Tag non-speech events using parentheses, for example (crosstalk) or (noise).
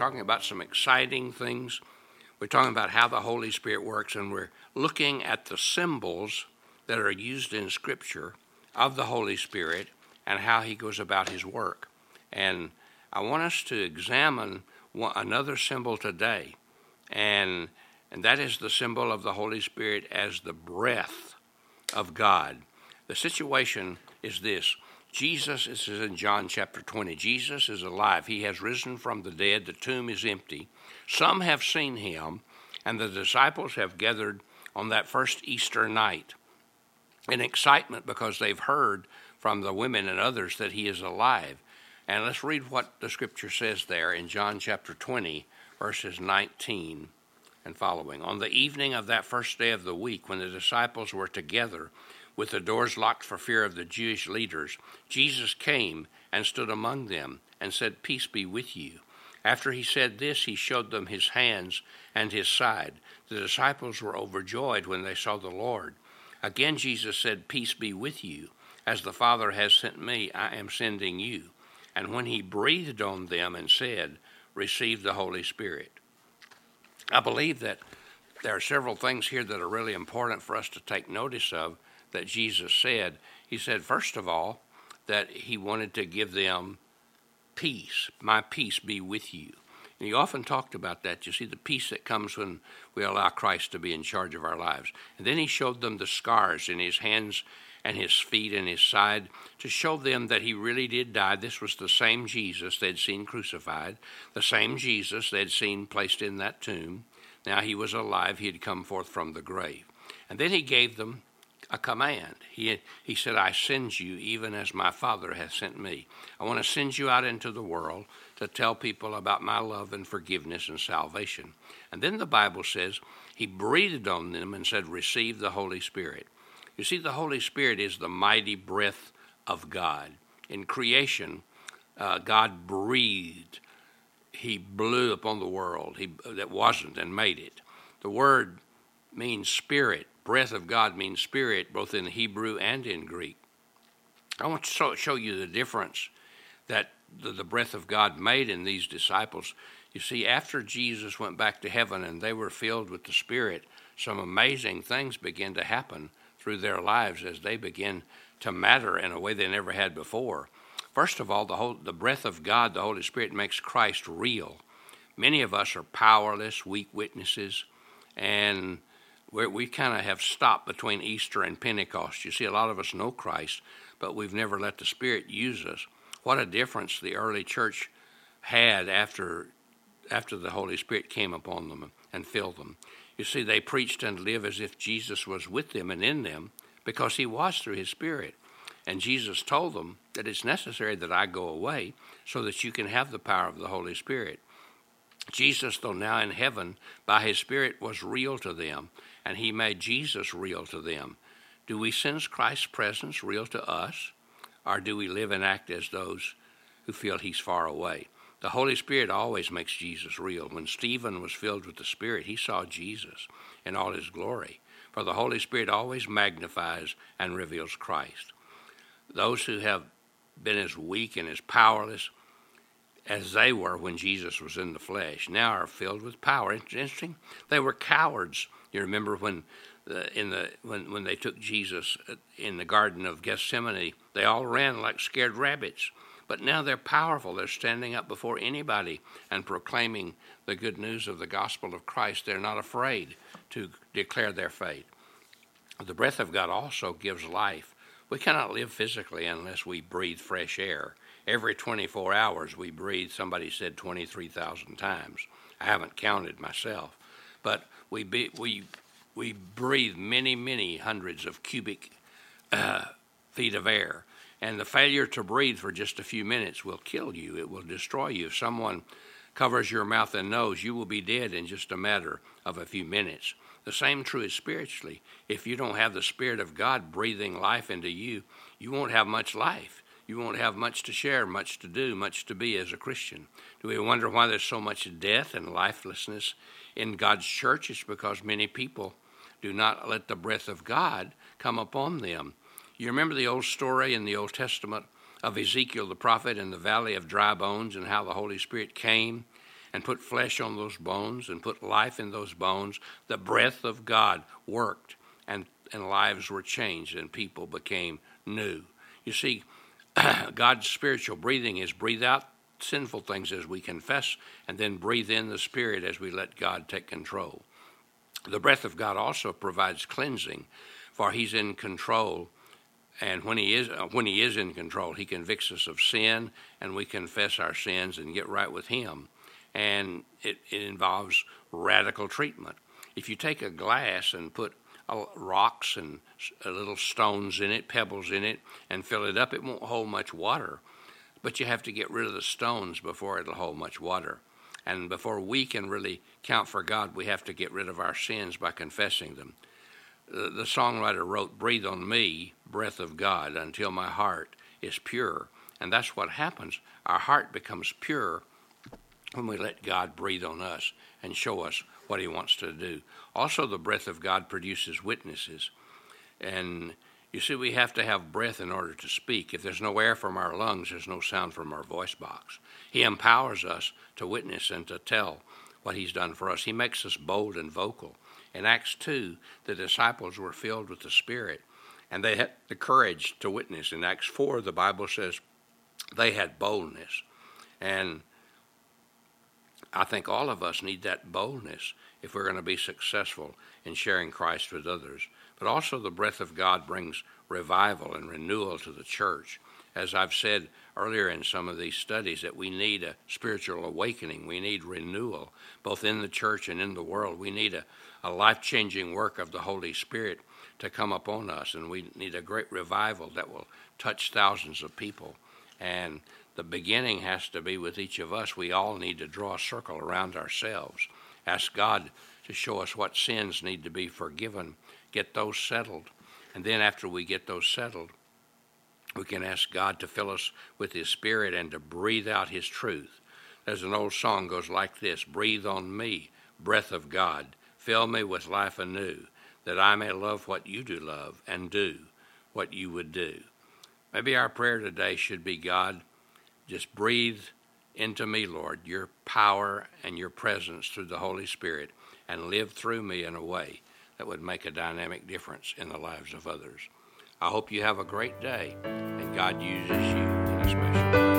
talking about some exciting things. We're talking about how the Holy Spirit works, and we're looking at the symbols that are used in Scripture of the Holy Spirit and how He goes about His work. And I want us to examine one, another symbol today, and and that is the symbol of the Holy Spirit as the breath of God. The situation is this Jesus, this is in John chapter 20, Jesus is alive. He has risen from the dead. The tomb is empty. Some have seen him, and the disciples have gathered on that first Easter night in excitement because they've heard from the women and others that he is alive. And let's read what the scripture says there in John chapter 20, verses 19 and following. On the evening of that first day of the week, when the disciples were together, with the doors locked for fear of the Jewish leaders, Jesus came and stood among them and said, Peace be with you. After he said this, he showed them his hands and his side. The disciples were overjoyed when they saw the Lord. Again, Jesus said, Peace be with you. As the Father has sent me, I am sending you. And when he breathed on them and said, Receive the Holy Spirit. I believe that there are several things here that are really important for us to take notice of that Jesus said. He said, first of all, that he wanted to give them peace. My peace be with you. And he often talked about that. You see, the peace that comes when we allow Christ to be in charge of our lives. And then he showed them the scars in his hands and his feet and his side to show them that he really did die. This was the same Jesus they'd seen crucified, the same Jesus they'd seen placed in that tomb. Now he was alive, he had come forth from the grave. And then he gave them a command. He, he said, I send you even as my Father has sent me. I want to send you out into the world to tell people about my love and forgiveness and salvation. And then the Bible says, He breathed on them and said, Receive the Holy Spirit. You see, the Holy Spirit is the mighty breath of God. In creation, uh, God breathed. He blew upon the world he, that wasn't and made it. The word means spirit breath of God means spirit, both in Hebrew and in Greek. I want to show you the difference that the, breath of God made in these disciples. You see, after Jesus went back to heaven and they were filled with the Spirit, some amazing things began to happen through their lives as they began to matter in a way they never had before. First of all, the, whole, the breath of God, the Holy Spirit, makes Christ real. Many of us are powerless, weak witnesses, and we we kind of have stopped between Easter and Pentecost. You see, a lot of us know Christ, but we've never let the Spirit use us. What a difference the early church had after after the Holy Spirit came upon them and filled them. You see, they preached and lived as if Jesus was with them and in them because he was through his Spirit. And Jesus told them that it's necessary that I go away so that you can have the power of the Holy Spirit. Jesus, though now in heaven, by his Spirit was real to them and he made Jesus real to them. Do we sense Christ's presence real to us, or do we live and act as those who feel he's far away? The Holy Spirit always makes Jesus real. When Stephen was filled with the Spirit, he saw Jesus in all his glory. For the Holy Spirit always magnifies and reveals Christ. Those who have been as weak and as powerless as they were when Jesus was in the flesh now are filled with power. Interesting. They were cowards you remember when the, in the when when they took Jesus uh, in the Garden of Gethsemane, they all ran like scared rabbits. But now they're powerful. They're standing up before anybody and proclaiming the good news of the gospel of Christ. They're not afraid to declare their faith. The breath of God also gives life. We cannot live physically unless we breathe fresh air. Every 24 hours we breathe, somebody said 23,000 times. I haven't counted myself. But we, be, we, we breathe many, many hundreds of cubic uh, feet of air. And the failure to breathe for just a few minutes will kill you, it will destroy you. If someone covers your mouth and nose, you will be dead in just a matter of a few minutes. The same true is spiritually. If you don't have the Spirit of God breathing life into you, you won't have much life. You won't have much to share, much to do, much to be as a Christian. Do we wonder why there's so much death and lifelessness in God's church, it's because many people do not let the breath of God come upon them. You remember the old story in the Old Testament of Ezekiel the prophet in the valley of dry bones and how the Holy Spirit came and put flesh on those bones and put life in those bones, the breath of God worked and, and lives were changed and people became new. You see, (clears throat) God's spiritual breathing is breathe out sinful things as we confess and then breathe in the Spirit as we let God take control. The breath of God also provides cleansing, for He's in control. And when he is uh, when he is in control, he convicts us of sin, and we confess our sins and get right with him. And it, it involves radical treatment. If you take a glass and put rocks and uh, little stones in it, pebbles in it, and fill it up, it won't hold much water. But you have to get rid of the stones before it'll hold much water. And before we can really count for God, we have to get rid of our sins by confessing them. The, the songwriter wrote, Breathe on me, breath of God, until my heart is pure. And that's what happens. Our heart becomes pure when we let God breathe on us and show us what He wants to do. Also, the breath of God produces witnesses. And you see, we have to have breath in order to speak. If there's no air from our lungs, there's no sound from our voice box. He empowers us to witness and to tell what He's done for us. He makes us bold and vocal. In Acts 2, the disciples were filled with the Spirit and they had the courage to witness. In Acts 4, the Bible says they had boldness. And I think all of us need that boldness if we're going to be successful in sharing Christ with others. But also, the breath of God brings revival and renewal to the church. As I've said earlier in some of these studies, that we need a spiritual awakening. We need renewal, both in the church and in the world. We need a, a life changing work of the Holy Spirit to come upon us, and we need a great revival that will touch thousands of people. And the beginning has to be with each of us. We all need to draw a circle around ourselves, ask God to show us what sins need to be forgiven, get those settled. And then, after we get those settled, we can ask God to fill us with His Spirit and to breathe out His truth. There's an old song goes like this Breathe on me, breath of God, fill me with life anew, that I may love what you do love and do what you would do. Maybe our prayer today should be God, just breathe into me, Lord, your power and your presence through the Holy Spirit and live through me in a way that would make a dynamic difference in the lives of others. I hope you have a great day and God uses you in a special way.